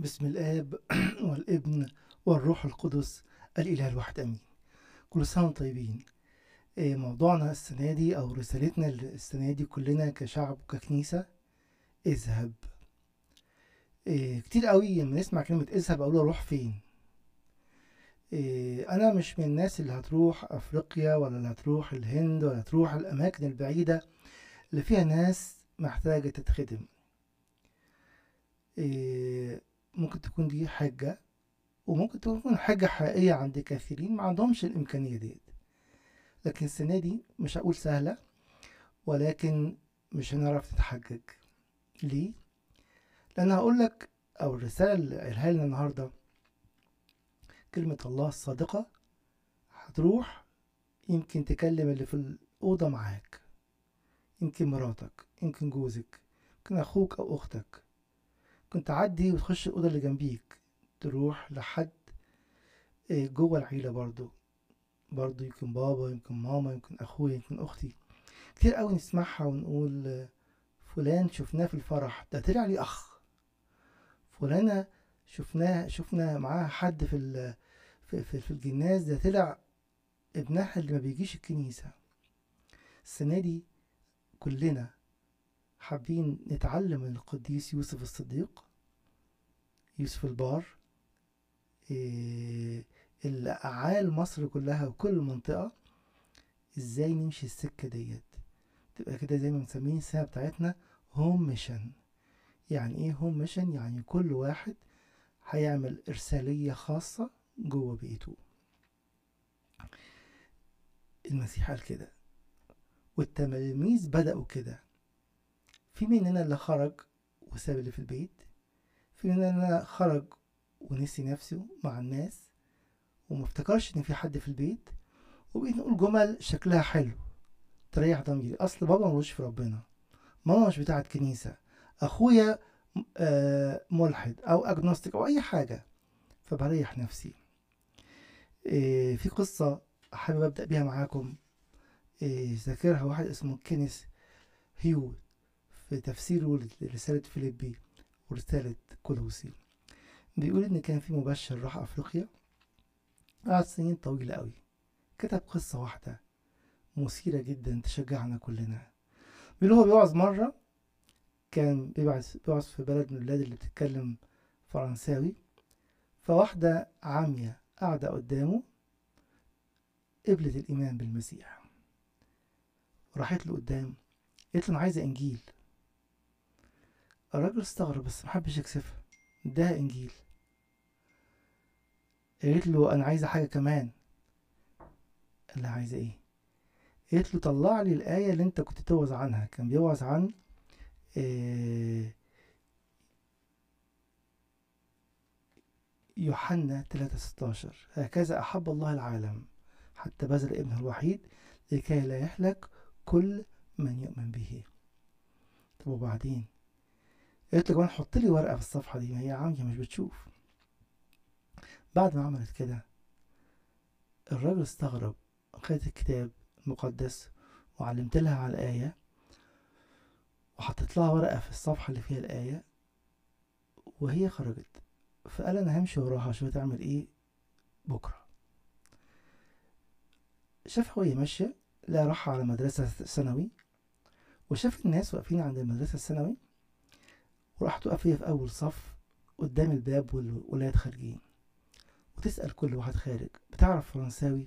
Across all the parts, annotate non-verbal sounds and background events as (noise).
بسم الآب (clears throat) والابن والروح القدس الإله الواحد أمين. كل سنة وأنتم طيبين. إيه موضوعنا السنة دي أو رسالتنا السنة دي كلنا كشعب وككنيسة اذهب. إيه كتير قوي لما نسمع كلمة اذهب أقول أروح فين. إيه أنا مش من الناس اللي هتروح أفريقيا ولا اللي هتروح الهند ولا هتروح الأماكن البعيدة اللي فيها ناس محتاجة تتخدم. ممكن تكون دي حاجة وممكن تكون حاجة حقيقية عند كثيرين ما عندهمش الإمكانية دي لكن السنة دي مش هقول سهلة ولكن مش هنعرف نتحجج ليه؟ لأن هقول لك أو الرسالة اللي قالها لنا النهاردة. كلمة الله الصادقة هتروح يمكن تكلم اللي في الأوضة معاك يمكن مراتك يمكن جوزك يمكن أخوك أو أختك. كنت تعدي وتخش الأوضة اللي جنبيك تروح لحد جوه العيلة برضو. برضو يمكن بابا يمكن ماما يمكن أخويا يمكن أختي. كتير قوي نسمعها ونقول فلان شفناه في الفرح. ده طلع لي أخ. فلانة شفناه شفنا معاها حد في في, في, في الجناز. ده طلع ابنها اللي ما بيجيش الكنيسة. السنة دي كلنا حابين نتعلم من القديس يوسف الصديق يوسف البار إيه اللي أعال مصر كلها وكل المنطقة إزاي نمشي السكة ديت؟ تبقى كده زي ما مسمين السنة بتاعتنا home mission يعني إيه home mission يعني كل واحد هيعمل إرسالية خاصة جوه بيته. المسيح قال كده والتلاميذ بدأوا كده. في مننا اللي خرج وساب اللي في البيت؟ في مننا خرج ونسي نفسه مع الناس وما افتكرش إن في حد في البيت؟ وبقيت نقول جمل شكلها حلو تريح ضميري. أصل بابا ملوش في ربنا. ماما مش بتاعت كنيسة. أخويا آه ملحد أو اجنوستيك أو أي حاجة. فبريح نفسي. آه في قصة حابب أبدأ بيها معاكم. آه ذاكرها واحد اسمه كينيس هيو في تفسيره لرسالة فيليبي ورسالة كولوسي. بيقول إن كان في مبشر راح أفريقيا. قعد سنين طويلة قوي كتب قصة واحدة مثيرة جدا تشجعنا كلنا. بيقول هو بيوعظ مرة كان بيوعظ بيوعظ في بلد من البلاد اللي بتتكلم فرنساوي. فواحدة عامية قاعدة قدامه قبلت الإيمان بالمسيح. راحت له قدام قالت له أنا عايزة إنجيل. الراجل استغرب بس محبش يكسفها. اداها إنجيل. قالت له أنا عايزة حاجة كمان. قال لها عايزة إيه؟ قالت له طلع لي الآية اللي أنت كنت توعظ عنها. كان بيوعظ عن إيه يوحنا 3 16 هكذا أحب الله العالم حتى بذل ابنه الوحيد لكي لا يهلك كل من يؤمن به. طب وبعدين؟ قالت له كمان حط لي ورقة في الصفحة دي ما هي عامية مش بتشوف. بعد ما عملت كده الراجل استغرب خدت الكتاب المقدس وعلمت لها على الآية وحطيت لها ورقة في الصفحة اللي فيها الآية وهي خرجت. فقال أنا همشي وراها شوف تعمل إيه؟ بكرة. شافها وهي ماشية لا راح على مدرسة ثانوي وشاف الناس واقفين عند المدرسة الثانوي وراحت تقف هي في أول صف قدام الباب والولاد خارجين. وتسأل كل واحد خارج بتعرف فرنساوي؟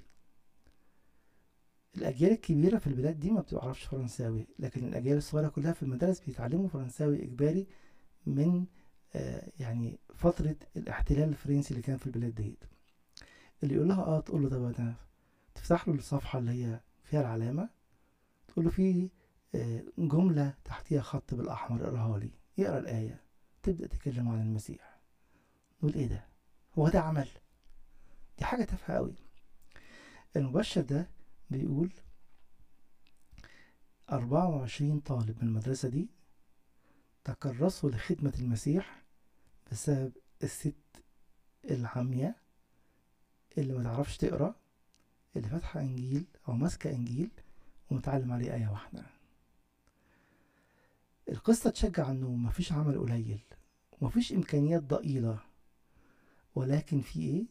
الأجيال الكبيرة في البلاد دي ما بتعرفش فرنساوي لكن الأجيال الصغيرة كلها في المدارس بيتعلموا فرنساوي إجباري من آه يعني فترة الاحتلال الفرنسي اللي كان في البلاد ديت. اللي يقول لها آه تقول له طب أنا تفتح له الصفحة اللي هي فيها العلامة تقول له في آه جملة تحتيها خط بالأحمر اقراها لي. يقرأ الآية تبدأ تتكلم عن المسيح. نقول إيه ده؟ هو ده عمل. دي حاجة تافهة قوي المبشر ده بيقول أربعة وعشرين طالب من المدرسة دي تكرسوا لخدمة المسيح بسبب الست العمياء اللي ما تعرفش تقرأ اللي فاتحة إنجيل أو ماسكة إنجيل ومتعلم عليه آية واحدة. القصة تشجع إنه مفيش عمل قليل ومفيش إمكانيات ضئيلة ولكن في إيه؟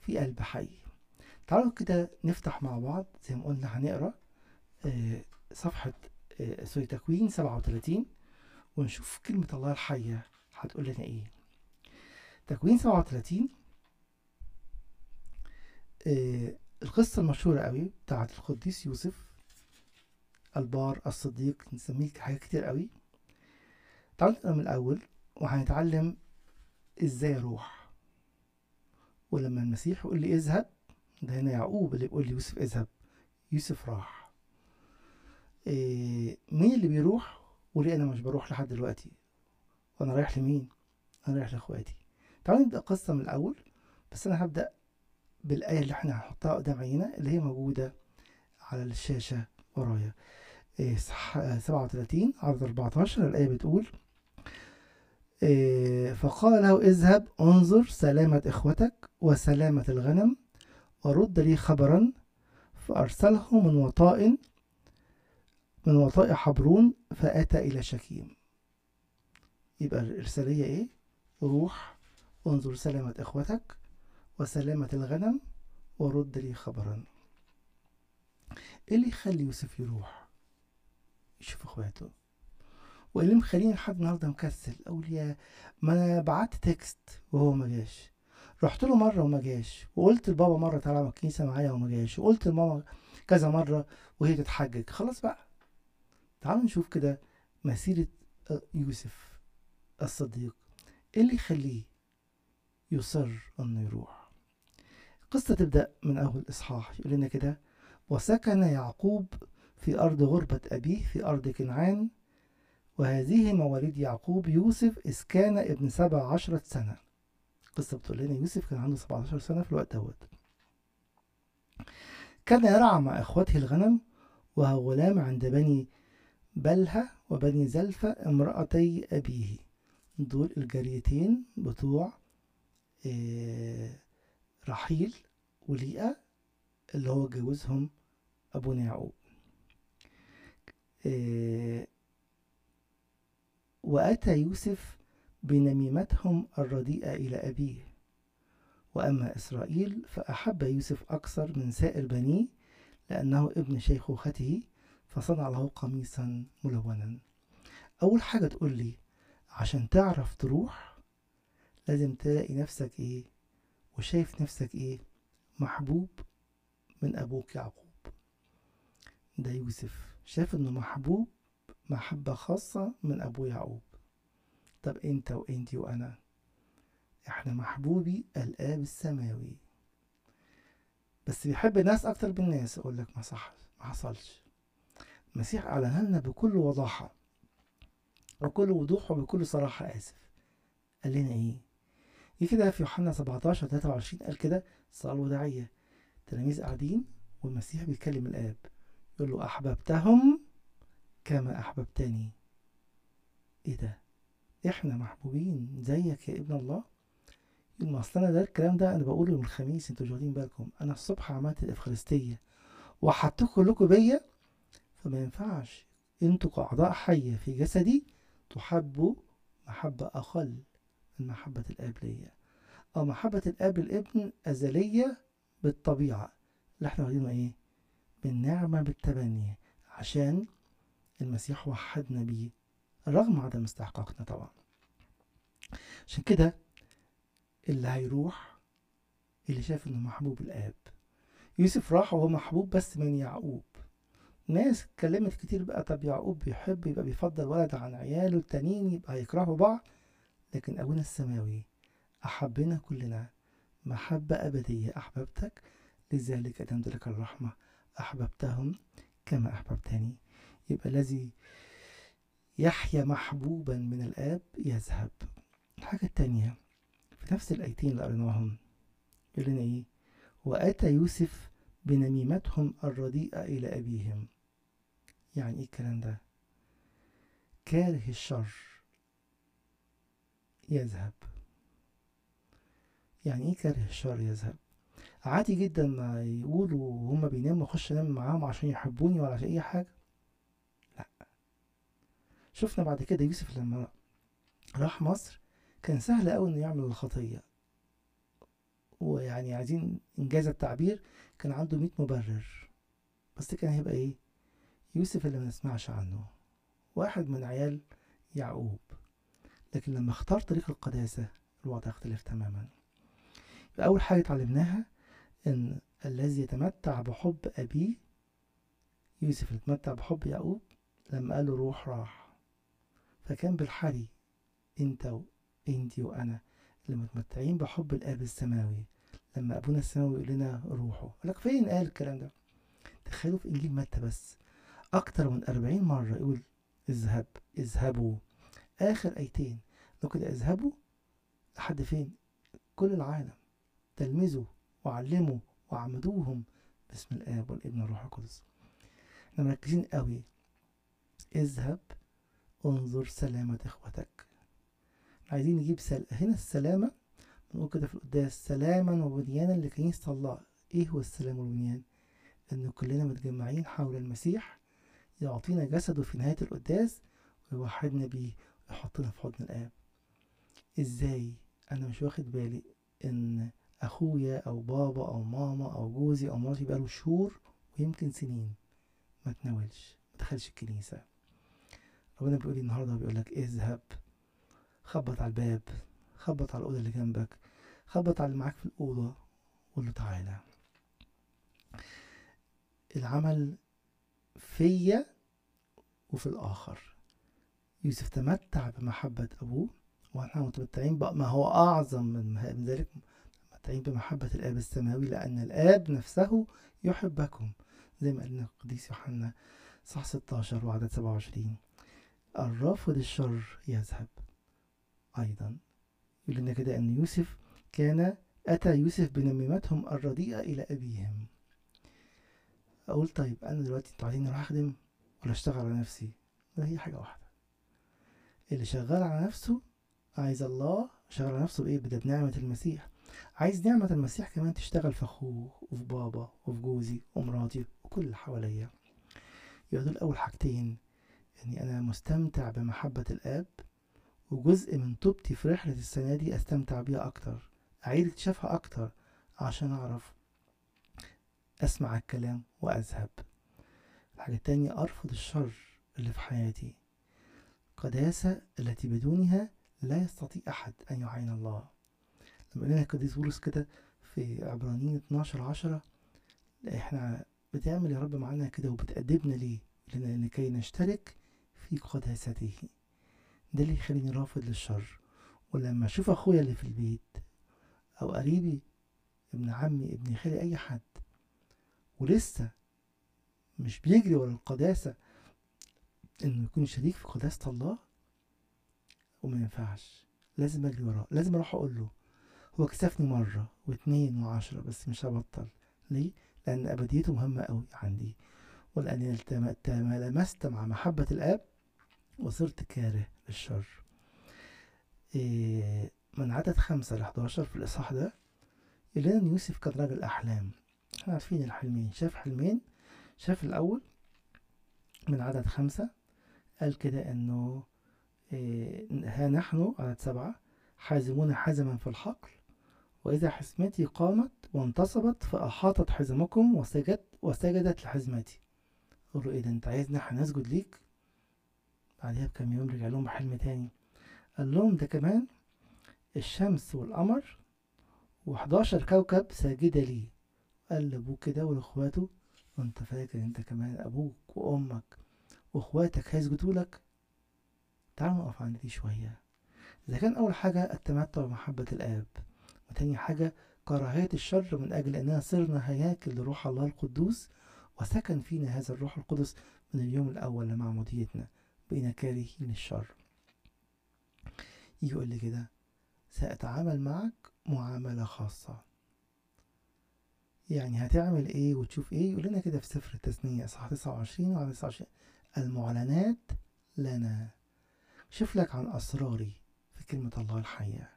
في قلب حي تعالوا كده نفتح مع بعض زي ما قلنا هنقرأ آه، صفحة آه، سوري تكوين 37 ونشوف كلمة الله الحية هتقول لنا إيه. تكوين 37 آه، القصة المشهورة قوي بتاعت القديس يوسف البار الصديق نسميه حاجات كتير قوي. تعالوا نقرا من الأول وهنتعلم إزاي أروح. ولما المسيح يقول لي اذهب ده هنا يعقوب اللي بيقول يوسف اذهب. يوسف راح. إيه مين اللي بيروح؟ وليه أنا مش بروح لحد دلوقتي. وأنا رايح لمين؟ أنا رايح لإخواتي. تعالوا نبدأ القصة من الأول بس أنا هبدأ بالآية اللي إحنا هنحطها قدام عينينا اللي هي موجودة على الشاشة ورايا. صح 37 عدد 14 الآية بتقول إيه فقال له اذهب انظر سلامة إخوتك وسلامة الغنم ورد لي خبرا فأرسله من وطاء من وطاء حبرون فأتى إلى شكيم. يبقى الإرسالية إيه؟ روح انظر سلامة إخوتك وسلامة الغنم ورد لي خبرا. إيه اللي يخلي يوسف يروح؟ يشوف إخواته. وايه اللي مخليني لحد النهارده مكسل. أقول ما أنا بعت text وهو ما جاش. رحت له مرة وما جاش. وقلت لبابا مرة تعالى على الكنيسه معايا وما جاش. وقلت لماما كذا مرة وهي تتحجج. خلاص بقى. تعالوا نشوف كده مسيرة يوسف الصديق. إيه اللي يخليه يصر إنه يروح؟ القصة تبدأ من أول إصحاح. يقول لنا كده وسكن يعقوب في أرض غربة أبيه في أرض كنعان وهذه مواليد يعقوب يوسف إذ كان ابن سبع عشرة سنة. القصة بتقول لنا يوسف كان عنده 17 سنة في الوقت دوت. كان يرعى مع إخوته الغنم وهو غلام عند بني بلهة وبني زلفة امرأتي أبيه. دول الجاريتين بتوع رحيل وليئة اللي هو جوزهم أبونا يعقوب وأتى يوسف بنميمتهم الرديئة إلى أبيه. وأما إسرائيل فأحب يوسف أكثر من سائر بنيه لأنه ابن شيخوخته فصنع له قميصا ملونا. أول حاجة تقول لي عشان تعرف تروح لازم تلاقي نفسك إيه؟ وشايف نفسك إيه؟ محبوب من أبوك يعقوب. ده يوسف. شاف إنه محبوب محبة خاصة من أبو يعقوب. طب أنت وأنتي وأنا إحنا محبوبي الآب السماوي. بس بيحب الناس أكتر بالناس أقول لك ما صح ما حصلش. المسيح أعلنها لنا بكل وضاحة وكل وضوح وبكل صراحة آسف. قال لنا إيه؟ إيه كده في يوحنا 17 23 قال كده؟ صلاة وداعية. تلاميذ قاعدين والمسيح بيكلم الآب. يقول له أحببتهم كما أحببتني. إيه ده؟ إحنا محبوبين زيك يا ابن الله. يقول ما أصل أنا ده الكلام ده أنا بقوله يوم الخميس. أنتوا مش واخدين بالكم. أنا الصبح عملت الإفخارستية. وحطيتكم كلكم بيا. فما ينفعش. أنتوا كأعضاء حية في جسدي تحبوا محبة أقل من محبة الآب ليا. أو محبة الآب للابن أزلية بالطبيعة. اللي إحنا واخدينه إيه؟ بالنعمة بالتبني. عشان المسيح وحدنا بيه رغم عدم استحقاقنا طبعا. عشان كده اللي هيروح اللي شاف إنه محبوب الآب. يوسف راح وهو محبوب بس من يعقوب. ناس اتكلمت كتير بقى طب يعقوب بيحب يبقى بيفضل ولد عن عياله التانيين يبقى يكرهوا بعض. لكن أبونا السماوي أحبنا كلنا. محبة أبدية أحببتك. لذلك أدمت لك الرحمة. أحببتهم كما أحببتني. يبقى الذي يحيا محبوبا من الآب يذهب. الحاجة التانية في نفس الآيتين اللي قريناهم يقول لنا إيه؟ وأتى يوسف بنميمتهم الرديئة إلى أبيهم. يعني إيه الكلام ده؟ كاره الشر يذهب. يعني إيه كاره الشر يذهب؟ عادي جدا ما يقولوا هما بيناموا اخش انام معاهم عشان يحبوني ولا عشان أي حاجة. لأ. شفنا بعد كده يوسف لما راح مصر كان سهل أوي إنه يعمل الخطية. ويعني عايزين إنجاز التعبير كان عنده مية مبرر. بس كان هيبقى إيه؟ يوسف اللي ما نسمعش عنه. واحد من عيال يعقوب. لكن لما اختار طريق القداسة الوضع اختلف تماما. أول حاجة اتعلمناها إن الذي يتمتع بحب أبيه يوسف يتمتع بحب يعقوب لما قال له روح راح. فكان بالحري أنت وانتي وأنا اللي متمتعين بحب الآب السماوي. لما أبونا السماوي يقول لنا روحوا لك فين قال الكلام ده؟ تخيلوا في إنجيل متى بس. أكتر من أربعين مرة يقول اذهب اذهبوا. آخر آيتين لو كده اذهبوا لحد فين؟ كل العالم. تلمذوا وعلموا وعمدوهم باسم الآب والابن والروح القدس. إحنا مركزين قوي. اذهب انظر سلامة إخوتك. عايزين نجيب سل... هنا السلامة. بنقول كده في القداس سلاما وبنيانا لكنيسة الله إيه هو السلام والبنيان؟ إن كلنا متجمعين حول المسيح يعطينا جسده في نهاية القداس ويوحدنا بيه ويحطنا في حضن الآب. إزاي؟ أنا مش واخد بالي إن أخويا أو بابا أو ماما أو جوزي أو مراتي بقاله شهور ويمكن سنين. ما تناولش ما دخلش الكنيسة. ربنا لي النهارده بيقول لك اذهب خبط على الباب خبط على الأوضة اللي جنبك خبط على اللي معاك في الأوضة قول له تعالى. العمل فيا وفي الآخر. يوسف تمتع بمحبة أبوه ونحن متمتعين بما هو أعظم من ذلك متمتعين بمحبة الآب السماوي لأن الآب نفسه يحبكم. زي ما قالنا القديس يوحنا صح 16 وعدد 27 الرافض الشر يذهب. أيضا يقول لنا كده أن يوسف كان أتى يوسف بنميمتهم الرديئة إلى أبيهم. أقول طيب أنا دلوقتي أنتوا عايزين أروح أخدم ولا أشتغل على نفسي؟ لا هي حاجة واحدة. اللي شغال على نفسه عايز الله شغال على نفسه بإيه؟ بنعمة المسيح. عايز نعمة المسيح كمان تشتغل في أخوه وفي بابا وفي جوزي ومراتي وكل اللي حواليا. يبقى دول أول حاجتين. إني أنا مستمتع بمحبة الآب وجزء من توبتي في رحلة السنة دي أستمتع بيها أكتر أعيد اكتشافها أكتر عشان أعرف أسمع الكلام وأذهب. الحاجة التانية أرفض الشر اللي في حياتي. قداسة التي بدونها لا يستطيع أحد أن يعين الله. لما القديس بولس كده في عبرانيين 12 عشرة. إحنا بتعمل يا رب معانا كده وبتأدبنا ليه؟ لنا لكي نشترك في قداسته ده اللي يخليني رافض للشر. ولما أشوف أخويا اللي في البيت أو قريبي ابن عمي ابن خالي أي حد ولسه مش بيجري ورا القداسة إنه يكون شريك في قداسة الله وما ينفعش. لازم أجري وراه. لازم أروح أقول له هو كسفني مرة واتنين وعشرة بس مش هبطل. ليه؟ لأن أبديته مهمة أوي عندي. ولأني لمست مع محبة الآب وصرت كاره للشر. إيه من عدد خمسة لحداشر في الإصحاح ده لنا إن يوسف كان راجل أحلام. إحنا عارفين الحلمين. شاف حلمين شاف الأول من عدد خمسة قال كده إنه إيه ها نحن عدد سبعة حازمون حزما في الحقل وإذا حزمتي قامت وانتصبت فأحاطت حزمكم وسجدت وسجدت لحزمتي. قالوا إيه ده أنت عايزنا هنسجد ليك؟ بعدها بكام يوم رجع لهم بحلم تاني. قال لهم ده كمان الشمس والقمر وحداشر كوكب ساجدة لي. قال لأبوه كده ولإخواته وأنت فاكر أنت كمان أبوك وأمك وإخواتك هيسجدوا لك؟ تعالوا نقف عند دي شوية. إذا كان أول حاجة التمتع بمحبة الآب. وتاني حاجة كراهية الشر من أجل أننا صرنا هياكل لروح الله القدوس وسكن فينا هذا الروح القدس من اليوم الأول لمعموديتنا بقينا كارهين للشر. يقول لي كده سأتعامل معك معاملة خاصة. يعني هتعمل إيه وتشوف إيه؟ يقول لنا كده في سفر التثنية صح 29 وعلى 29 المعلنات لنا. شوف لك عن أسراري في كلمة الله الحية.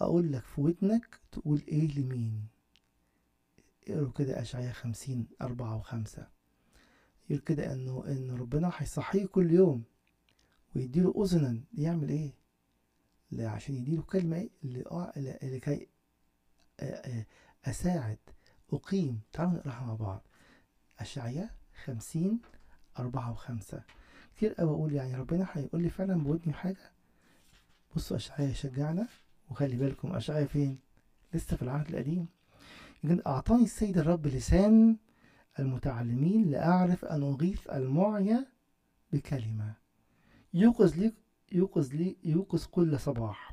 أقول لك في ودنك تقول إيه لمين؟ يقولوا كده أشعياء خمسين أربعة وخمسة. يقول كده إنه إن ربنا هيصحيه كل يوم ويديله أذنا. يعمل لا عشان يديله كلمة ل- لكي أساعد أقيم. تعالوا نقرأها مع بعض. أشعياء خمسين أربعة وخمسة. كتير أوي أقول يعني ربنا هيقول لي فعلا بودني حاجة. بصوا أشعياء يشجعنا وخلي بالكم أشعياء فين؟ لسه في العهد القديم. يقول أعطاني السيد الرب لسان المتعلمين لأعرف أن أغيث المعيا بكلمة. يوقظ لي يوقظ لي يوقظ كل صباح.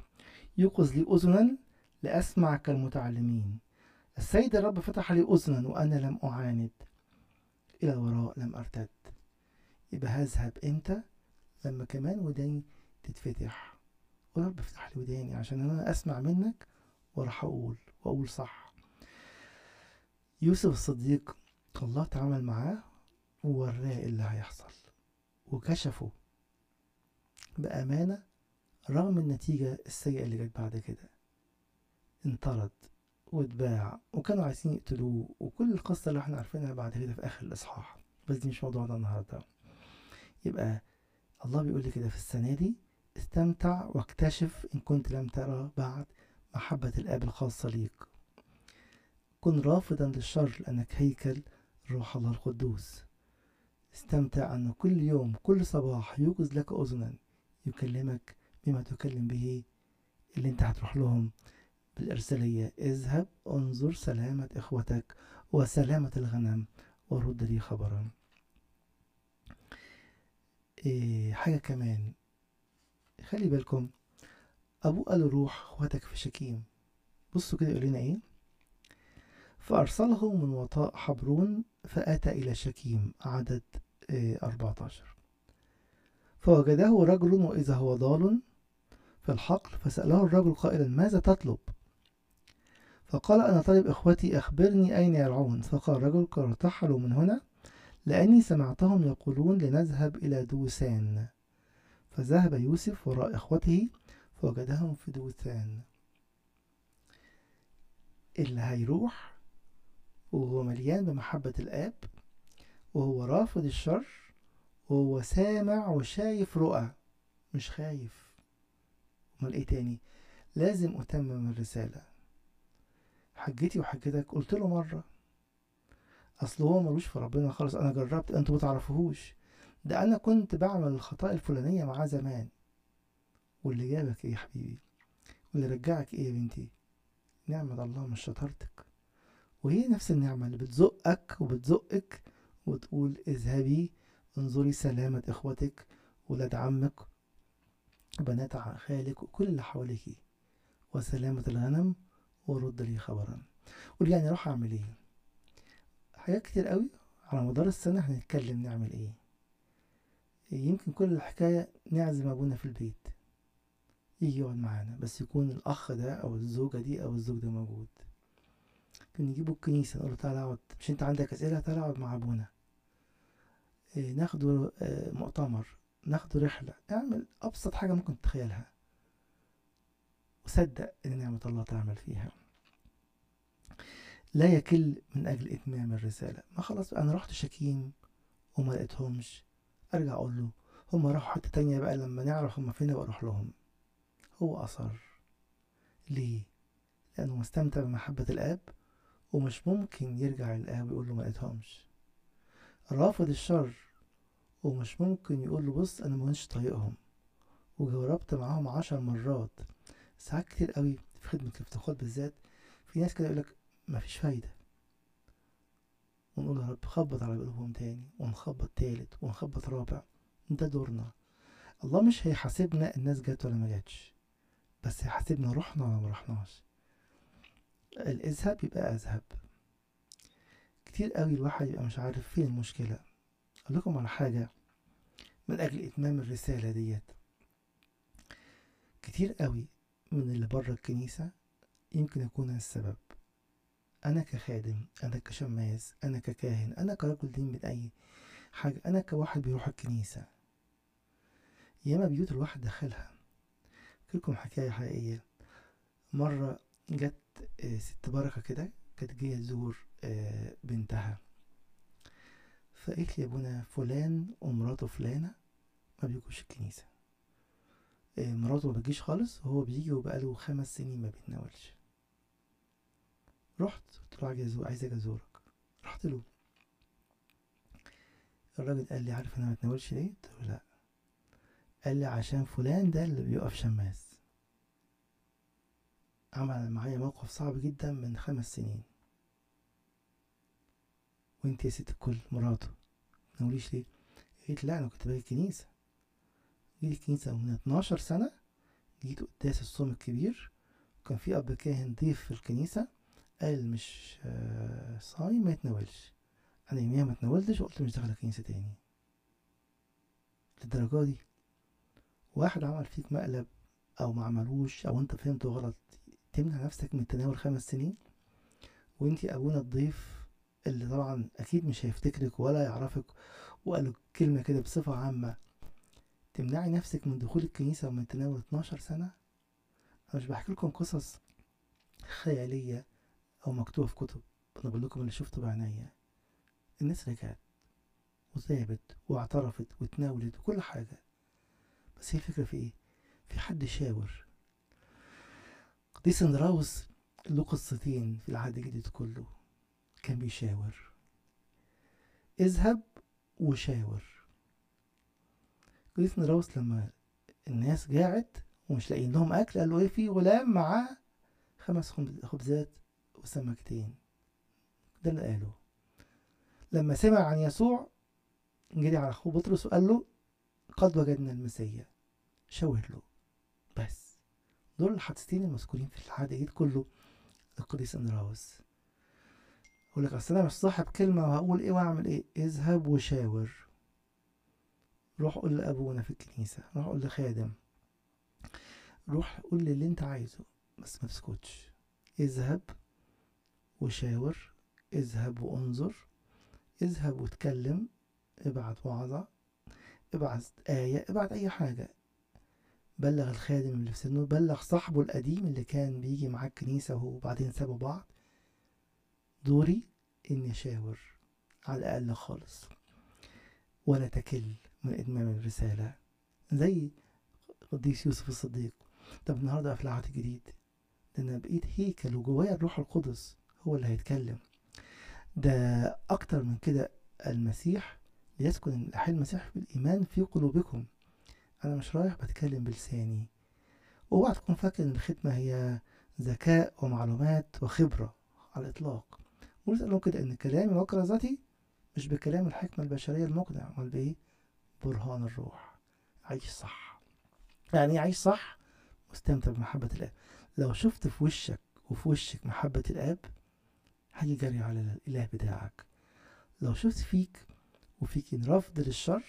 يوقظ لي أذنا لأسمع كالمتعلمين. السيد الرب فتح لي أذنا وأنا لم أعاند. إلى الوراء لم أرتد. يبقى هذهب إمتى؟ لما كمان وداني تتفتح. يا رب افتح لي وداني عشان أنا أسمع منك وراح أقول وأقول صح. يوسف الصديق الله تعامل معاه ووراه اللي هيحصل. وكشفه بأمانة رغم النتيجة السيئة اللي جت بعد كده. انطرد واتباع وكانوا عايزين يقتلوه وكل القصة اللي إحنا عارفينها بعد كده في آخر الإصحاح. بس دي مش موضوعنا النهاردة. يبقى الله بيقول لي كده في السنة دي استمتع واكتشف إن كنت لم ترى بعد محبة الآب الخاصة ليك. كن رافضا للشر لأنك هيكل روح الله القدوس. استمتع أن كل يوم كل صباح يوقظ لك أذنا يكلمك بما تكلم به اللي أنت هتروح لهم بالإرسالية. اذهب انظر سلامة إخوتك وسلامة الغنم ورد لي خبرا. إيه حاجة كمان. خلي بالكم أبوه قال له روح إخوتك في شكيم بصوا كده يقول لنا إيه؟ فأرسله من وطاء حبرون فأتى إلى شكيم عدد إيه 14 فوجده رجل وإذا هو ضال في الحقل فسأله الرجل قائلا ماذا تطلب؟ فقال أنا طالب إخوتي أخبرني أين يرعون. فقال الرجل قد ارتحلوا من هنا لأني سمعتهم يقولون لنذهب إلى دوسان. فذهب يوسف وراء إخوته فوجدهم في دوثان. اللي هيروح وهو مليان بمحبة الآب وهو رافض الشر وهو سامع وشايف رؤى مش خايف. أمال إيه تاني؟ لازم أتمم الرسالة. حجتي وحجتك قلت له مرة. أصل هو ملوش في ربنا خالص أنا جربت أنتوا متعرفوهوش ده أنا كنت بعمل الخطايا الفلانية معاه زمان. واللي جابك إيه يا حبيبي؟ واللي رجعك إيه يا بنتي؟ نعمة الله مش شطارتك. وهي نفس النعمة اللي بتزقك وبتزقك وتقول اذهبي انظري سلامة إخوتك ولاد عمك بنات خالك وكل اللي حواليك. وسلامة الغنم ورد لي خبرا. قول يعني راح أعمل إيه؟ حاجات كتير قوي. على مدار السنة هنتكلم نعمل إيه. يمكن كل الحكاية نعزم أبونا في البيت. يجي يقعد معانا بس يكون الأخ ده أو الزوجة دي أو الزوج ده موجود. نجيبه الكنيسة نقول له تعالى اقعد. مش أنت عندك أسئلة؟ تعالى اقعد مع أبونا. إيه ناخده آه، مؤتمر ناخده رحلة. اعمل أبسط حاجة ممكن تتخيلها. وصدق إن نعمة الله تعمل فيها. لا يكل من أجل إتمام الرسالة. ما خلاص أنا رحت شكيم وما لقيتهمش. أرجع أقول له هما راحوا حتة تانية بقى لما نعرف هما فين بقى أروح لهم. هو أصر. ليه؟ لأنه مستمتع بمحبة الآب ومش ممكن يرجع للآب ويقول له ما لقيتهمش. رافض الشر ومش ممكن يقول له بص أنا مش طايقهم وجربت معاهم عشر مرات. ساعات كتير قوي في خدمة الافتقاد بالذات في ناس كده يقولك مفيش فايدة. ونقول خبط على قلوبهم تاني ونخبط تالت ونخبط رابع. ده دورنا. الله مش هيحاسبنا الناس جت ولا ما جاتش بس هيحاسبنا رحنا ولا ما رحناش الإذهب يبقى أذهب. كتير قوي الواحد يبقى مش عارف فين المشكلة. أقول لكم على حاجة من أجل إتمام الرسالة ديت. كتير قوي من اللي بره الكنيسة يمكن يكون السبب. أنا كخادم أنا كشماس أنا ككاهن أنا كرجل دين من أي حاجة أنا كواحد بيروح الكنيسة. ياما بيوت الواحد دخلها لكم حكاية حقيقية. مرة جت آه، ست بركة كده كانت جاية تزور آه، بنتها. فقالت لي يا أبونا فلان ومراته فلانة ما بيجوش الكنيسة. آه، مراته ما بتجيش خالص وهو بيجي وبقاله خمس سنين ما بيتناولش. رحت قلت له عايز عايز أجي أزورك. رحت له. الراجل قال لي عارف أنا ما بتناولش ليه؟ قلت له لا. قال لي عشان فلان ده اللي بيقف شماس. عمل معايا موقف صعب جدا من خمس سنين. وأنت يا ست الكل مراته تناوليش ليه؟ قالت لا أنا كنت باجي الكنيسة. جيت الكنيسة من 12 سنة جيت قداس الصوم الكبير وكان في أب كاهن ضيف في الكنيسة قال مش آه، صايم ما يتناولش. أنا يوميها ما اتناولتش وقلت مش داخل الكنيسة تاني. للدرجة دي؟ واحد عمل فيك مقلب أو ما عملوش أو أنت فهمته غلط تمنع نفسك من تناول خمس سنين؟ وانتي أبونا الضيف اللي طبعا أكيد مش هيفتكرك ولا يعرفك وقال كلمة كده بصفة عامة. تمنعي نفسك من دخول الكنيسة ومن تناول 12 سنة؟ أنا مش بحكي لكم قصص خيالية. أو مكتوبة في كتب. أنا بقول لكم اللي شفته بعينيا الناس رجعت وتابت واعترفت وتناولت وكل حاجة. بس هي الفكرة في إيه؟ في حد شاور. قديس اندراوس له قصتين في العهد الجديد كله. كان بيشاور. اذهب وشاور. قديس اندراوس لما الناس جاعت ومش لاقيين لهم أكل قال له إيه في غلام معاه خمس خبز- خبزات. وسمكتين ده اللي قاله. لما سمع عن يسوع جري على أخوه بطرس وقال له قد وجدنا المسيا. شاور له. بس. دول الحادثتين المذكورين في الجديد كله. القديس أندراوس. يقول لك أصل أنا مش صاحب كلمة وهقول إيه واعمل إيه؟ اذهب وشاور. روح قول لأبونا في الكنيسة. روح قول لخادم. روح قول لي اللي أنت عايزه بس ما تسكتش. اذهب وشاور اذهب وانظر اذهب واتكلم ابعت وعظة ابعت آية ابعت أي حاجة. بلغ الخادم اللي في سنه بلغ صاحبه القديم اللي كان بيجي معاه الكنيسة وبعدين سابوا بعض. دوري إني أشاور على الأقل خالص. ولا تكل من إتمام الرسالة. زي قديس يوسف الصديق. طب النهاردة في العهد الجديد ده أنا بقيت هيكل وجوايا الروح القدس. هو اللي هيتكلم. ده أكتر من كده المسيح ليسكن الحل المسيح بالإيمان في قلوبكم. أنا مش رايح بتكلم بلساني. أوعى تكون فاكر إن الختمة هي ذكاء ومعلومات وخبرة على الإطلاق. قول لهم كده إن كلامي وكرازتي مش بكلام الحكمة البشرية المقنع أمال بإيه؟ برهان الروح. عيش صح. يعني إيه عيش صح؟ مستمتع بمحبة الآب. لو شفت في وشك وفي وشك محبة الآب هيجي جري على الإله بتاعك. لو شفت فيك وفيك رفض للشر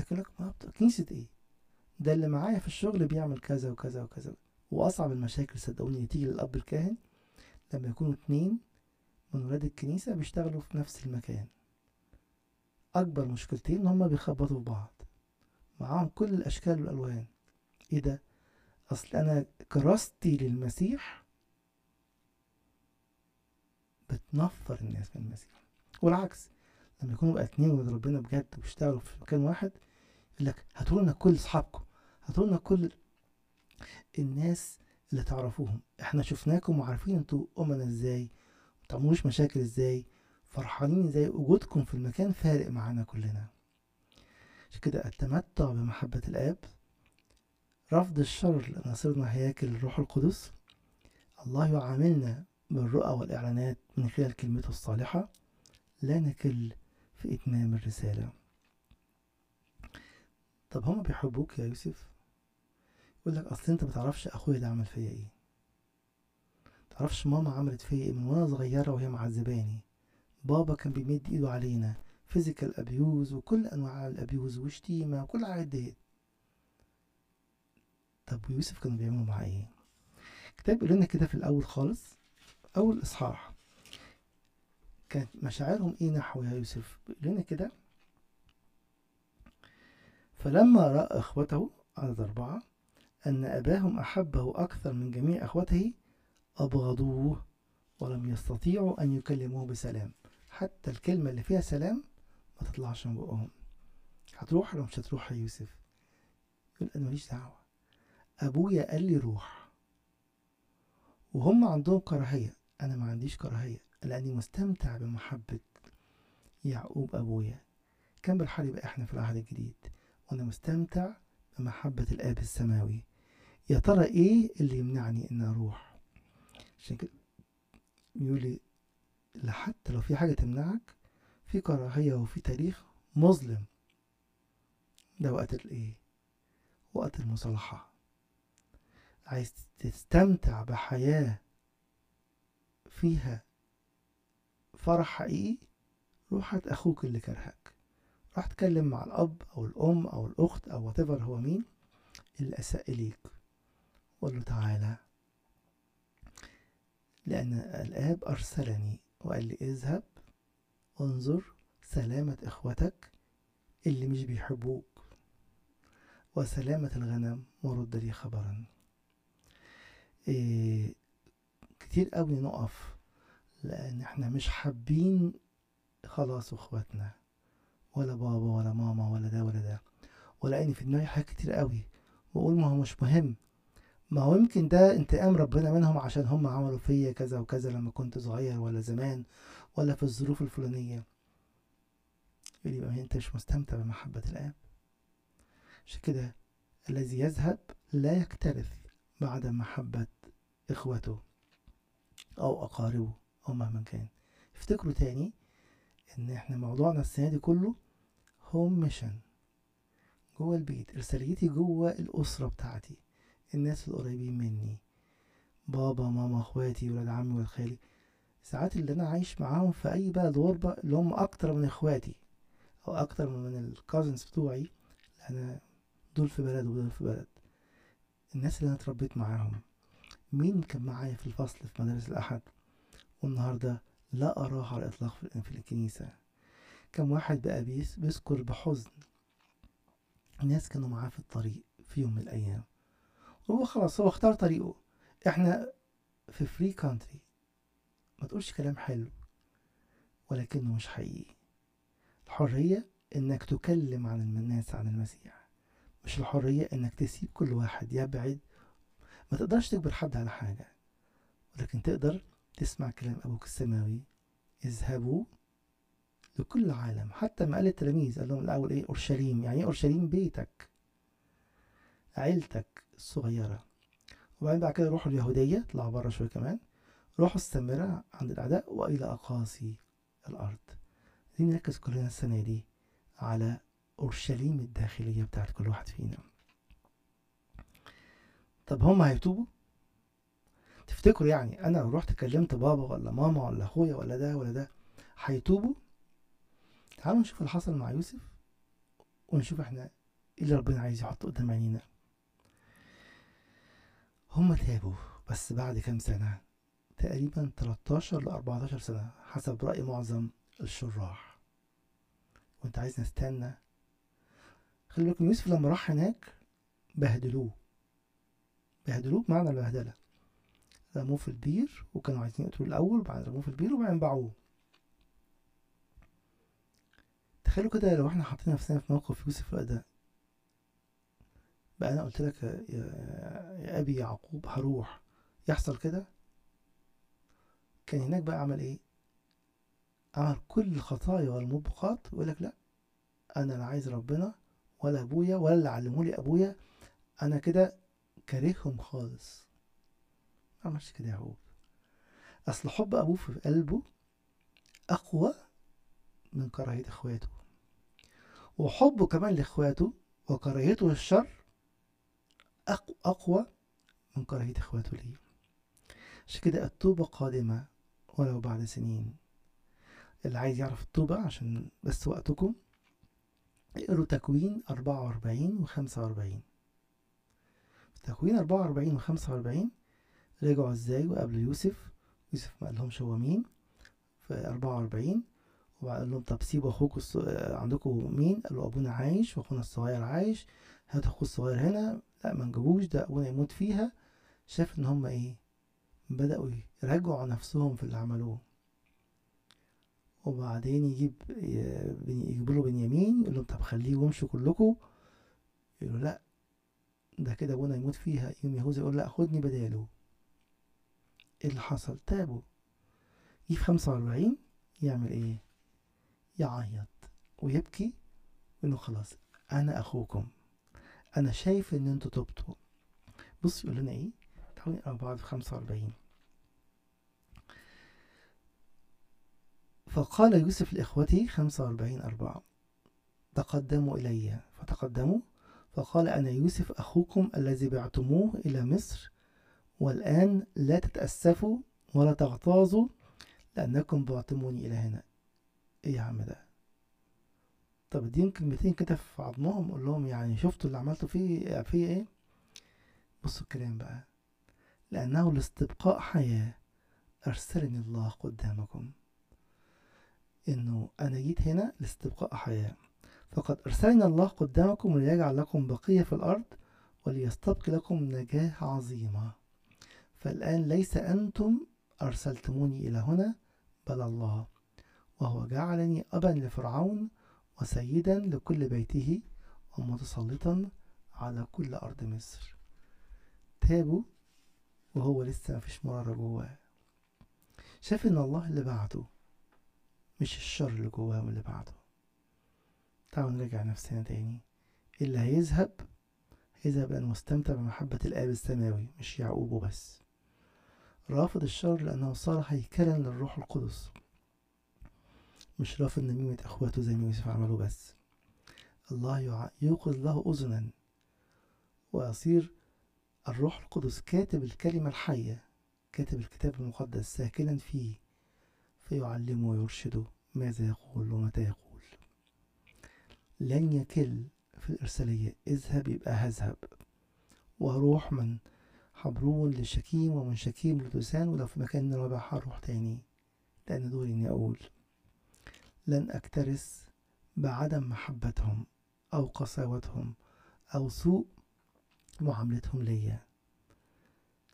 لكن لك ما كنيسة إيه؟ ده اللي معايا في الشغل بيعمل كذا وكذا وكذا. وأصعب المشاكل صدقوني اللي تيجي للأب الكاهن لما يكونوا اتنين من ولاد الكنيسة بيشتغلوا في نفس المكان. أكبر مشكلتين إن هما بيخبطوا في بعض. معاهم كل الأشكال والألوان. إيه ده؟ أصل أنا كراستي للمسيح بتنفر الناس من المسيح والعكس لما يكونوا بقى اتنين ولاد ربنا بجد وبيشتغلوا في مكان واحد يقول لك هاتوا لنا كل أصحابكم هاتوا لنا كل الناس اللي تعرفوهم. إحنا شفناكم وعارفين أنتوا أمنا إزاي متعملوش مشاكل إزاي فرحانين إزاي وجودكم في المكان فارق معانا كلنا. عشان كده التمتع بمحبة الآب. رفض الشر لأن صرنا هياكل الروح القدس. الله يعاملنا بالرؤى والإعلانات من خلال كلمته الصالحة لا نكل في إتمام الرسالة. طب هما بيحبوك يا يوسف؟ يقول لك أصل أنت متعرفش أخويا ده عمل فيا إيه. متعرفش ماما عملت فيا إيه من وأنا صغيرة وهي معذباني. بابا كان بيمد إيده علينا. physical abuse وكل أنواع ال abuse وشتيمة وكل الحاجات دي. طب ويوسف كانوا بيعملوا معاه إيه؟ كتاب بيقول لنا كده في الأول خالص أول إصحاح كانت مشاعرهم إيه نحو يوسف؟ لنا كده. فلما رأى إخوته عدد أربعة أن أباهم أحبه أكثر من جميع إخوته أبغضوه ولم يستطيعوا أن يكلموه بسلام. حتى الكلمة اللي فيها سلام ما تطلعش من بقهم. هتروح ولا مش هتروح يا يوسف؟ يقول أنا ماليش دعوة. أبويا قال لي روح. وهم عندهم كراهية. أنا ما عنديش كراهية لأني مستمتع بمحبة يعقوب أبويا. كان بالحال يبقى إحنا في العهد الجديد وأنا مستمتع بمحبة الآب السماوي. يا ترى إيه اللي يمنعني إن أروح؟ عشان كده يقول لي لا حتى لو في حاجة تمنعك في كراهية وفي تاريخ مظلم. ده وقت الإيه؟ وقت المصالحة. عايز تستمتع بحياة فيها فرح حقيقي روح هات أخوك اللي كرهك. روح اتكلم مع الأب أو الأم أو الأخت أو whatever هو مين اللي اساء إليك. قول له تعالى. لأن الآب أرسلني وقال لي اذهب وانظر سلامة إخوتك اللي مش بيحبوك. وسلامة الغنم ورد لي خبرا. إيه كتير قوي نقف لأن إحنا مش حابين خلاص إخواتنا ولا بابا ولا ماما ولا ده ولا ده. اني في دماغي حاجات كتير قوي وأقول ما هو مش مهم. ما هو يمكن ده انتقام ربنا منهم عشان هم عملوا فيا كذا وكذا لما كنت صغير ولا زمان ولا في الظروف الفلانية. يقول يبقى أنت مش مستمتع بمحبة الآب. عشان كده الذي يذهب لا يكترث بعد محبة إخوته. أو أقاربه أو مهما كان. افتكروا تاني إن إحنا موضوعنا السنة دي كله home mission جوه البيت. رسالتي جوه الأسرة بتاعتي. الناس القريبين مني. بابا ماما إخواتي ولاد عمي ولاد خالي. ساعات اللي أنا عايش معاهم في أي بلد غربة اللي هم أكتر من إخواتي أو أكتر من ال cousins بتوعي أنا دول في بلد ودول في بلد. الناس اللي أنا اتربيت معاهم. مين كان معايا في الفصل في مدارس الأحد؟ والنهاردة لا اراه على الإطلاق في الكنيسة. كم واحد بقى بيذكر بحزن. ناس كانوا معاه في الطريق في يوم من الأيام. وهو خلاص هو اختار طريقه. إحنا في free country ما تقولش كلام حلو ولكنه مش حقيقي. الحرية إنك تكلم عن الناس عن المسيح. مش الحرية إنك تسيب كل واحد يبعد ما تقدرش تجبر حد على حاجة ولكن تقدر تسمع كلام أبوك السماوي اذهبوا لكل العالم حتى ما قال التلاميذ قال لهم الأول إيه؟ أورشليم. يعني إيه أورشليم؟ بيتك عيلتك الصغيرة. وبعدين بعد كده روحوا اليهودية طلعوا بره شوية كمان. روحوا السامرة عند الأعداء وإلى أقاصي الأرض. دي نركز كلنا السنة دي على أورشليم الداخلية بتاعت كل واحد فينا. طب هم هيتوبوا؟ تفتكروا يعني أنا لو رحت كلمت بابا ولا ماما ولا أخويا ولا ده ولا ده هيتوبوا؟ تعالوا نشوف اللي حصل مع يوسف ونشوف إحنا إيه اللي ربنا عايز يحطه قدام عينينا. هم تابوا بس بعد كام سنة؟ تقريبا 13 ل 14 سنة حسب رأي معظم الشراح. وأنت عايز نستنى. خلي بالكم يوسف لما راح هناك بهدلوه. بهدلوه بمعنى البهدلة. رموه في البير وكانوا عايزين يقتلوه الأول وبعدين رموه في البير وبعدين باعوه. تخيلوا كده لو إحنا حاطين نفسنا في موقف يوسف ده. بقى أنا قلت لك يا, يا أبي يعقوب هروح. يحصل كده؟ كان هناك بقى عمل إيه؟ عمل كل الخطايا والموبقات ويقول لك لا أنا لا عايز ربنا ولا أبويا ولا اللي علمولي أبويا. أنا كده كارههم خالص. ما عملش كده يعقوب أصل حب أبوه في قلبه أقوى من كراهية إخواته. وحبه كمان لإخواته وكراهيته للشر أقوى من كراهية إخواته ليه. عشان كده التوبة قادمة ولو بعد سنين. اللي عايز يعرف التوبة عشان بس وقتكم اقروا تكوين أربعة وأربعين وخمسة وأربعين. تكوين أربعة وأربعين وخمسة وأربعين رجعوا إزاي؟ وقابلوا يوسف يوسف ما قالهمش هو مين في أربعة وأربعين. وقال لهم طب سيبوا أخوكم الص... عندكم مين؟ قالوا أبونا عايش وأخونا الصغير عايش هات أخوه الصغير هنا. لا ما نجيبوش ده أبونا يموت فيها. شاف إن هما إيه؟ بدأوا يراجعوا نفسهم في اللي عملوه. وبعدين يجيب يجيبوا له بنيامين يقول لهم طب خليه وامشوا كلكم يقولوا لا ده كده ابونا يموت فيها يوم يهوذا يقول لا خدني بداله. إيه اللي حصل؟ تابوا يجي في خمسة وأربعين يعمل إيه؟ يعيط ويبكي وانه خلاص أنا أخوكم. أنا شايف إن أنتوا تبتوا بص يقول لنا إيه؟ تعالوا نقرأ بعض في خمسة وأربعين. فقال يوسف لإخوته خمسة وأربعين أربعة تقدموا إلي. فتقدموا فقال أنا يوسف أخوكم الذي بعتموه إلى مصر والآن لا تتأسفوا ولا تغتاظوا لأنكم بعتموني إلى هنا. إيه يا عم ده؟ طب اديهم كلمتين كده في عظمهم قول لهم يعني شفتوا اللي عملتوا فيه فيه إيه؟ بصوا الكلام بقى. لأنه لاستبقاء حياة أرسلني الله قدامكم. إنه أنا جيت هنا لاستبقاء حياة. فقد أرسلنا الله قدامكم ليجعل لكم بقية في الأرض وليستبق لكم نجاة عظيمة. فالآن ليس أنتم أرسلتموني إلى هنا بل الله. وهو جعلني أبا لفرعون وسيدا لكل بيته ومتسلطا على كل أرض مصر. تابوا وهو لسه مفيش مرارة جواه. شاف إن الله اللي بعته مش الشر اللي جواه اللي بعته. تعالوا نرجع نفسنا تاني. اللي هيذهب هيذهب لأنه مستمتع بمحبة الآب السماوي مش يعقوب وبس. رافض الشر لأنه صار هيكلا للروح القدس. مش رافض نميمة أخواته زي ما يوسف عمله بس. الله يوقظ له أذنا. ويصير الروح القدس كاتب الكلمة الحية كاتب الكتاب المقدس ساكنا فيه. فيعلمه ويرشده ماذا يقول ومتى يقول. لن يكل في الإرسالية. اذهب يبقى هذهب. وأروح من حبرون لشكيم ومن شكيم لدوسان ولو في مكان رابع هروح تاني لأن دوري إني أقول. لن أكترث بعدم محبتهم أو قساوتهم أو سوء معاملتهم ليا.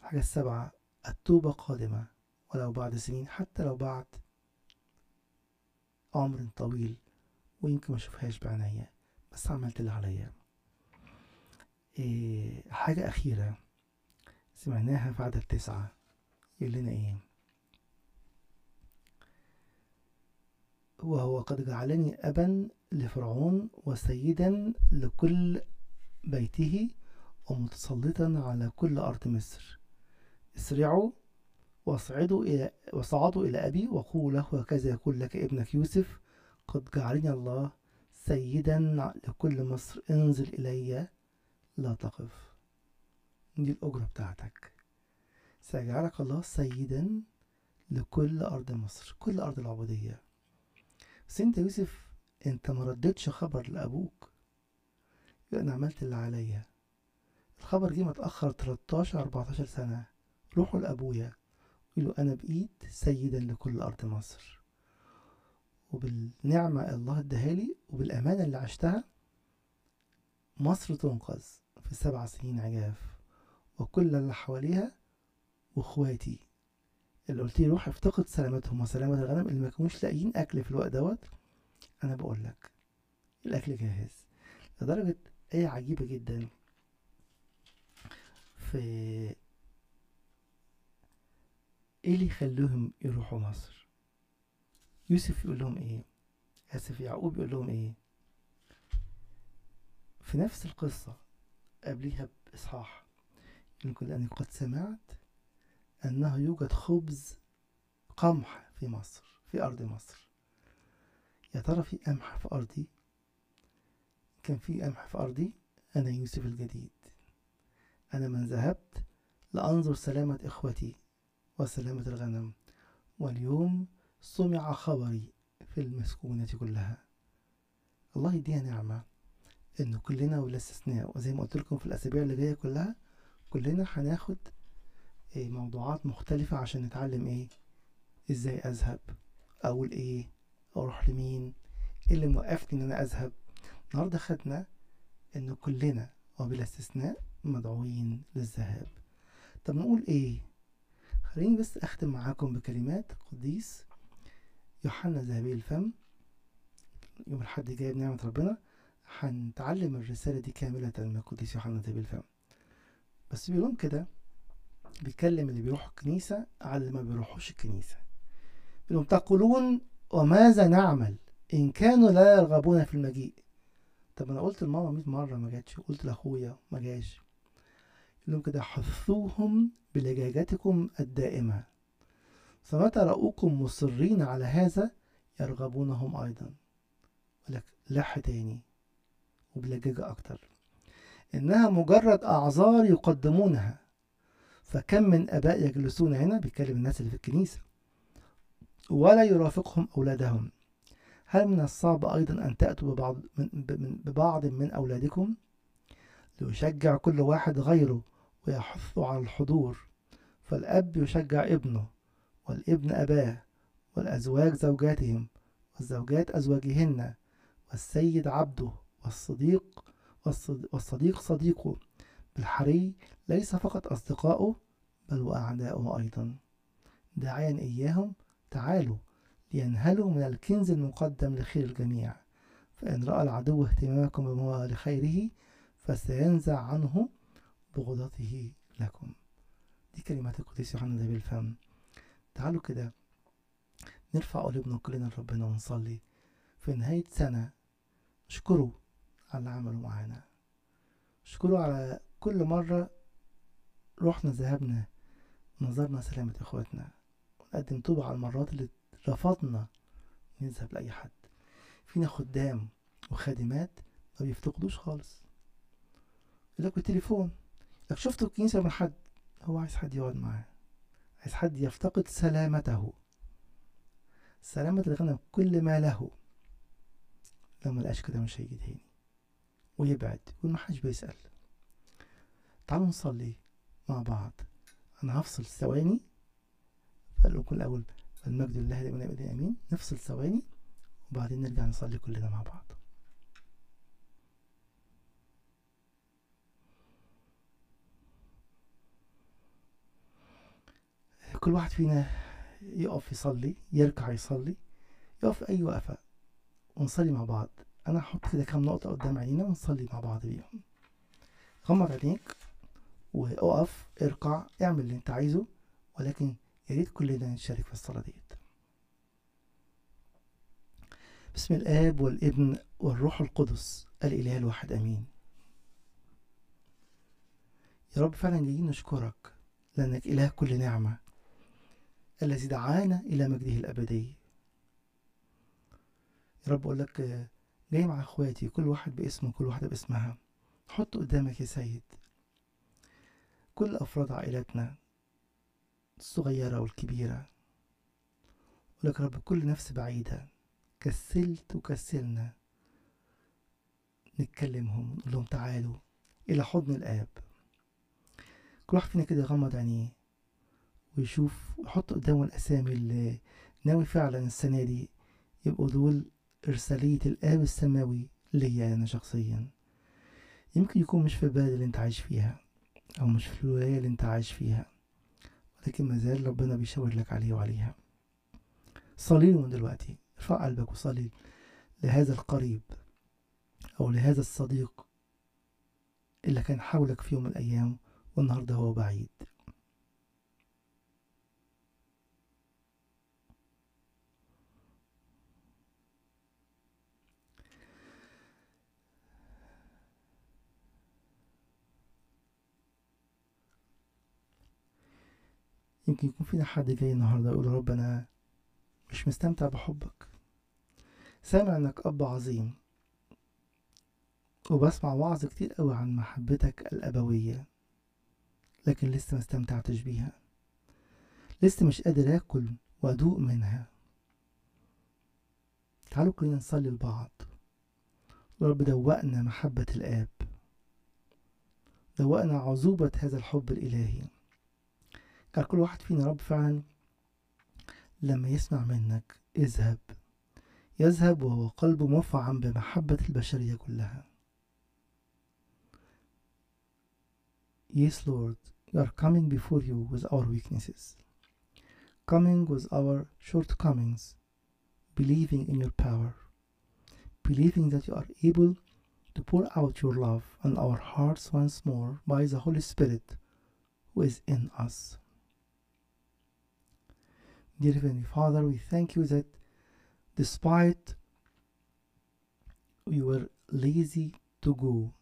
الحاجة السبعة التوبة قادمة ولو بعد سنين حتى لو بعد عمر طويل. ويمكن ما أشوفهاش بعينيا بس عملت اللي عليا. إيه حاجة أخيرة سمعناها في عدد تسعة يقول لنا إيه؟ وهو قد جعلني أبا لفرعون وسيدا لكل بيته ومتسلطا على كل أرض مصر. اسرعوا واصعدوا إلى وصعدوا إلى أبي وقولوا له هكذا يقول لك ابنك يوسف قد جعلني الله سيدا لكل مصر انزل إلي لا تقف. دي الأجرة بتاعتك. سيجعلك الله سيدا لكل أرض مصر كل أرض العبودية. بس أنت يوسف أنت ما ردتش خبر لأبوك. يبقى أنا عملت اللي عليا. الخبر جه متأخر 13 14 سنة. روحوا لأبويا. قولوا أنا بقيت سيدا لكل أرض مصر. وبالنعمة الله اداهالي وبالأمانة اللي عشتها مصر تنقذ في سبع سنين عجاف وكل اللي حواليها وإخواتي. اللي قلت لي روح افتقد سلامتهم وسلامة الغنم اللي ما كانوش لاقيين أكل في الوقت دوت. أنا بقول لك الأكل جاهز. لدرجة آية عجيبة جدا. في إيه اللي يخليهم يروحوا مصر؟ يوسف يقول لهم إيه؟ آسف يعقوب يقول لهم إيه؟ في نفس القصة قبليها بإصحاح يقول لأني قد سمعت أنه يوجد خبز قمح في مصر في أرض مصر. يا ترى في قمح في أرضي؟ كان في قمح في أرضي؟ أنا يوسف الجديد. أنا من ذهبت لأنظر سلامة إخوتي وسلامة الغنم واليوم سمع خبري في المسكونة كلها. الله يديها نعمة إن كلنا ولا استثناء وزي ما قلت لكم في الأسابيع اللي جاية كلها كلنا هناخد إيه موضوعات مختلفة عشان نتعلم إيه؟ إزاي أذهب؟ أقول إيه؟ أروح لمين؟ إيه اللي موقفني إن أنا أذهب؟ النهاردة خدنا إن كلنا وبلا استثناء مدعوين للذهاب. طب نقول إيه؟ خليني بس أختم معاكم بكلمات قديس يوحنا ذهبي الفم. يوم الحد جاي بنعمة ربنا. هنتعلم الرسالة دي كاملة من القديس يوحنا ذهبي الفم. بس بيقولون كده بيكلم اللي بيروحوا الكنيسة على اللي ما بيروحوش الكنيسة. بيقولون تقولون وماذا نعمل إن كانوا لا يرغبون في المجيء؟ طب أنا قلت لماما 100 مرة ما جاتش. قلت لأخويا ما جاش. لهم كده حثوهم بلجاجتكم الدائمة. فمتى رأوكم مصرين على هذا يرغبونهم أيضا. ولك لح تاني وبلجاجة أكتر. إنها مجرد أعذار يقدمونها. فكم من آباء يجلسون هنا بيتكلم الناس اللي في الكنيسة. ولا يرافقهم أولادهم. هل من الصعب أيضا أن تأتوا ببعض من, ببعض من أولادكم؟ ليشجع كل واحد غيره ويحث على الحضور. فالأب يشجع ابنه. والابن أباه والأزواج زوجاتهم والزوجات أزواجهن والسيد عبده والصديق والصديق صديقه. بالحري ليس فقط أصدقاؤه بل وأعداؤه أيضا. داعيا إياهم تعالوا لينهلوا من الكنز المقدم لخير الجميع. فإن رأى العدو اهتمامكم بما هو لخيره فسينزع عنه بغضته لكم. دي كلمات القديس يوحنا ذا بالفم تعالوا كده. نرفع قلوبنا كلنا لربنا ونصلي في نهاية سنة. اشكره على اللي عمله معانا. اشكره على كل مرة رحنا ذهبنا ونظرنا سلامة إخواتنا. ونقدم توبة على المرات اللي رفضنا نذهب لأي حد. فينا خدام وخادمات ما بيفتقدوش خالص. يقولك بالتليفون. لك شفتوا الكنيسة من حد؟ هو عايز حد يقعد معاه. عايز حد يفتقد سلامته. سلامة الغنم كل ما له. لو ملقاش كده مش هيجي تاني ويبعد يقول محدش بيسأل. تعالوا نصلي مع بعض. أنا هفصل ثواني فقال لكم الأول المجد لله دائما أمين. نفصل ثواني وبعدين نرجع نصلي كلنا مع بعض. كل واحد فينا يقف يصلي يركع يصلي يقف أي وقفة ونصلي مع بعض. أنا هحط كده كام نقطة قدام عينينا ونصلي مع بعض بيهم. غمض عينيك وأقف اركع اعمل اللي أنت عايزه ولكن يا ريت كلنا نشارك في الصلاة ديت. بسم الآب والابن والروح القدس الإله الواحد أمين. يا رب فعلا جايين نشكرك لأنك إله كل نعمة. الذي دعانا إلى مجده الأبدي. يا رب أقول لك جاي مع إخواتي كل واحد باسمه كل واحدة باسمها. حط قدامك يا سيد كل أفراد عائلتنا الصغيرة والكبيرة. ولك رب كل نفس بعيدة كسلت وكسلنا نتكلمهم نقول لهم تعالوا إلى حضن الآب. كل واحد فينا كده يغمض عينيه. ويشوف ويحط قدامه الأسامي اللي ناوي فعلا السنة دي. يبقوا دول إرسالية الآب السماوي ليا أنا شخصيا. يمكن يكون مش في البلد اللي أنت عايش فيها أو مش في الولاية اللي أنت عايش فيها ولكن مازال ربنا بيشاور لك عليه وعليها. صلي من دلوقتي. ارفع قلبك وصلي لهذا القريب أو لهذا الصديق اللي كان حولك في يوم من الأيام والنهاردة هو بعيد. يمكن يكون فينا حد جاي النهاردة يقول يا رب أنا مش مستمتع بحبك. سامع إنك أب عظيم. وبسمع وعظ كتير قوي عن محبتك الأبوية لكن لسه مستمتعتش بيها. لسه مش قادر آكل وأدوق منها. تعالوا كلنا نصلي لبعض. رب دوقنا محبة الآب. دوقنا عذوبة هذا الحب الإلهي. قال كل واحد فينا رب فعلا لما يسمع منك اذهب يذهب وهو قلبه مفعم بمحبة البشرية كلها Yes Lord, we are coming before you with our weaknesses, coming with our shortcomings, believing in your power, believing that you are able to pour out your love on our hearts once more by the Holy Spirit who is in us. Dear Heavenly Father, we thank you that despite we were lazy to go,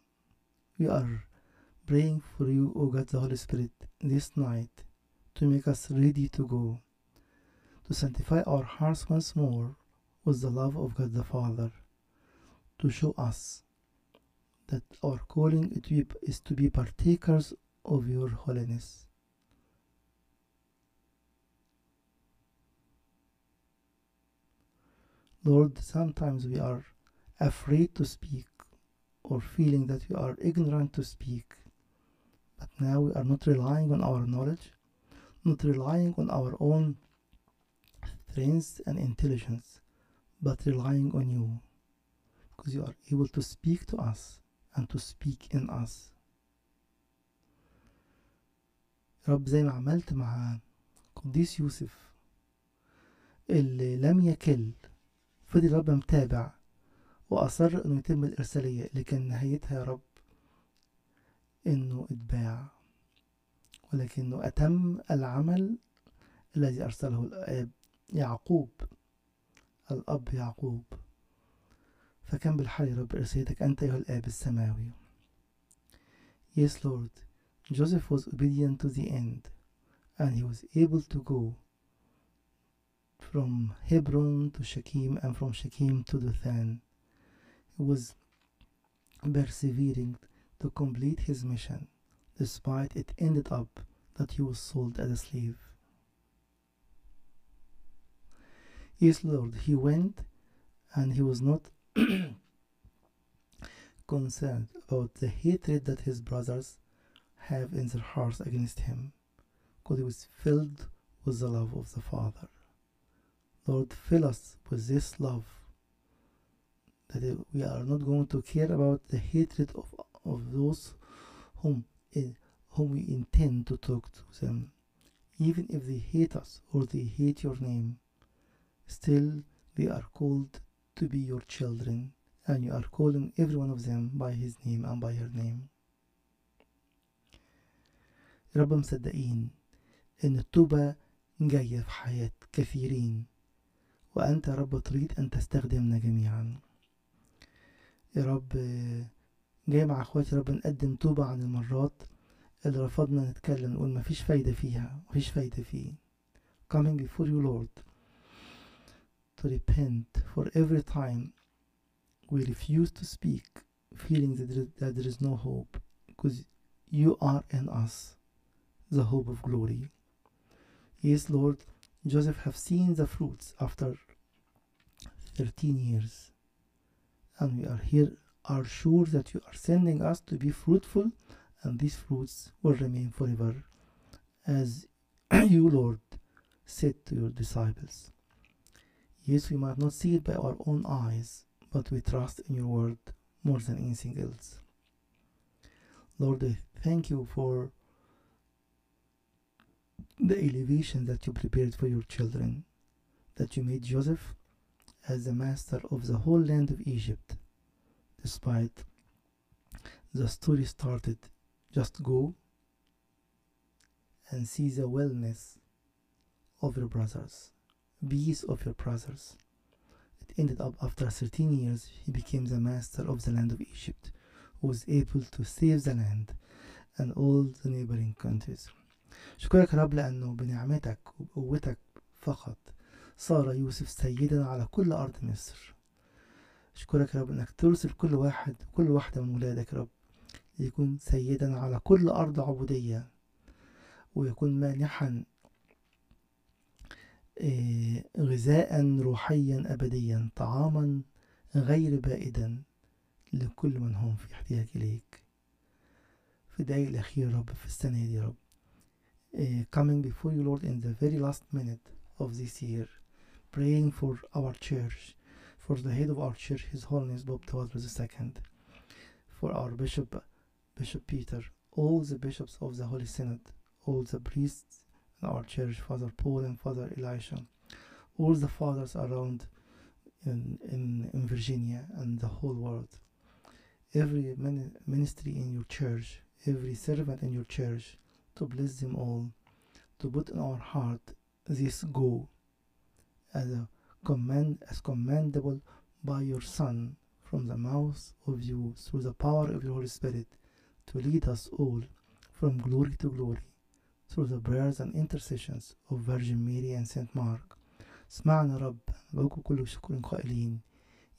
we are praying for you, O God the Holy Spirit, this night to make us ready to go, to sanctify our hearts once more with the love of God the Father, to show us that our calling is to be partakers of your holiness. Lord, sometimes we are afraid to speak or feeling that we are ignorant to speak. But now we are not relying on our knowledge, not relying on our own strength and intelligence, but relying on you. Because you are able to speak to us and to speak in us. يا رب زي ما عملت مع قديس يوسف اللي لم يكل فضل رب متابع وأصر إنه يتم الإرسالية اللي كان نهايتها يا رب إنه إتباع ولكنه أتم العمل الذي أرسله الآب يعقوب الأب يعقوب. فكان بالحال يا رب إرسالتك أنت أيها الآب السماوي. Yes Lord. Joseph was obedient to the end and he was able to go from Hebron to Shechem and from Shechem to Dothan. He was persevering to complete his mission despite it ended up that he was sold as a slave. Yes, Lord, he went and he was not (coughs) concerned about the hatred that his brothers have in their hearts against him, because he was filled with the love of the Father. Lord, fill us with this love that we are not going to care about the hatred of, of those whom, whom we intend to talk to them. Even if they hate us or they hate your name, still they are called to be your children and you are calling every one of them by his name and by her name. يا رب مصدقين إن التوبة جاية في حياة كثيرين وأنت يا رب تريد أن تستخدمنا جميعا يا رب جاي مع اخواتي رب نقدم توبة عن المرات اللي رفضنا نتكلم نقول مفيش فايدة فيها مفيش فايدة فيه coming before you Lord to repent for every time we refuse to speak feeling that there is no hope because you are in us the hope of glory yes Lord Joseph have seen the fruits after 13 years. And we are here are sure that you are sending us to be fruitful and these fruits will remain forever as (clears throat) you Lord said to your disciples. Yes we might not see it by our own eyes but we trust in your word more than anything else. Lord I thank you for the elevation that you prepared for your children that you made Joseph as the master of the whole land of Egypt despite the story started just go and see the wellness of your brothers peace of your brothers. It ended up after 13 years he became the master of the land of Egypt who was able to save the land and all the neighboring countries شكرك رب لأنه بنعمتك وبقوتك فقط صار يوسف سيدا على كل أرض مصر. أشكرك يا رب إنك ترسل كل واحد كل واحدة من ولادك يا رب يكون سيدا على كل أرض عبودية ويكون مانحا غذاء روحيا أبديا طعاما غير بائدا لكل من هم في احتياج إليك. في الدقايق الأخيرة يا رب في السنة دي يا رب coming before you Lord in the very last minute of this year praying for our church for the head of our church His Holiness Bob Tawadros II for our Bishop Bishop Peter all the bishops of the Holy Synod all the priests in our church Father Paul and Father Elisha all the fathers around in, in, in Virginia and the whole world. Every ministry in your church every servant in your church to bless them all, to put in our heart this go as a command as commendable by your Son from the mouth of you through the power of your Holy Spirit to lead us all from glory to glory through the prayers and intercessions of Virgin Mary and Saint Mark. اسمعنا رب ندعوكم كل شكر قائلين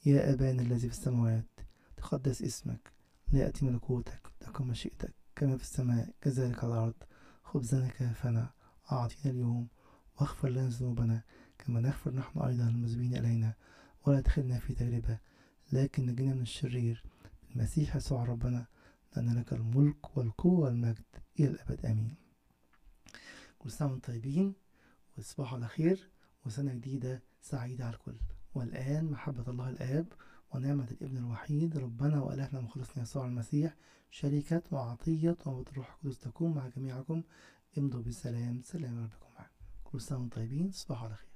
يا أبانا الذي في السماوات تقدس اسمك ليأتي ملكوتك تكن مشيئتك كما في السماء كذلك على الأرض خبزنا كافنا أعطينا اليوم وأغفر لنا ذنوبنا. كما نغفر نحن أيضا المذنبين إلينا ولا تدخلنا في تجربة لكن نجينا من الشرير. المسيح يسوع ربنا لأن لك الملك والقوة والمجد إلى الأبد. آمين. كل سنة وأنتم طيبين وتصبحوا على خير وسنة جديدة سعيدة على الكل. والآن محبة الله الآب ونعمة الابن الوحيد ربنا وإلهنا مخلصنا يسوع المسيح شركة وعطية وموت الروح القدس تكون مع جميعكم. امضوا بالسلام. سلام ربكم معكم كل سنة وأنتم طيبين. تصبحوا على خير.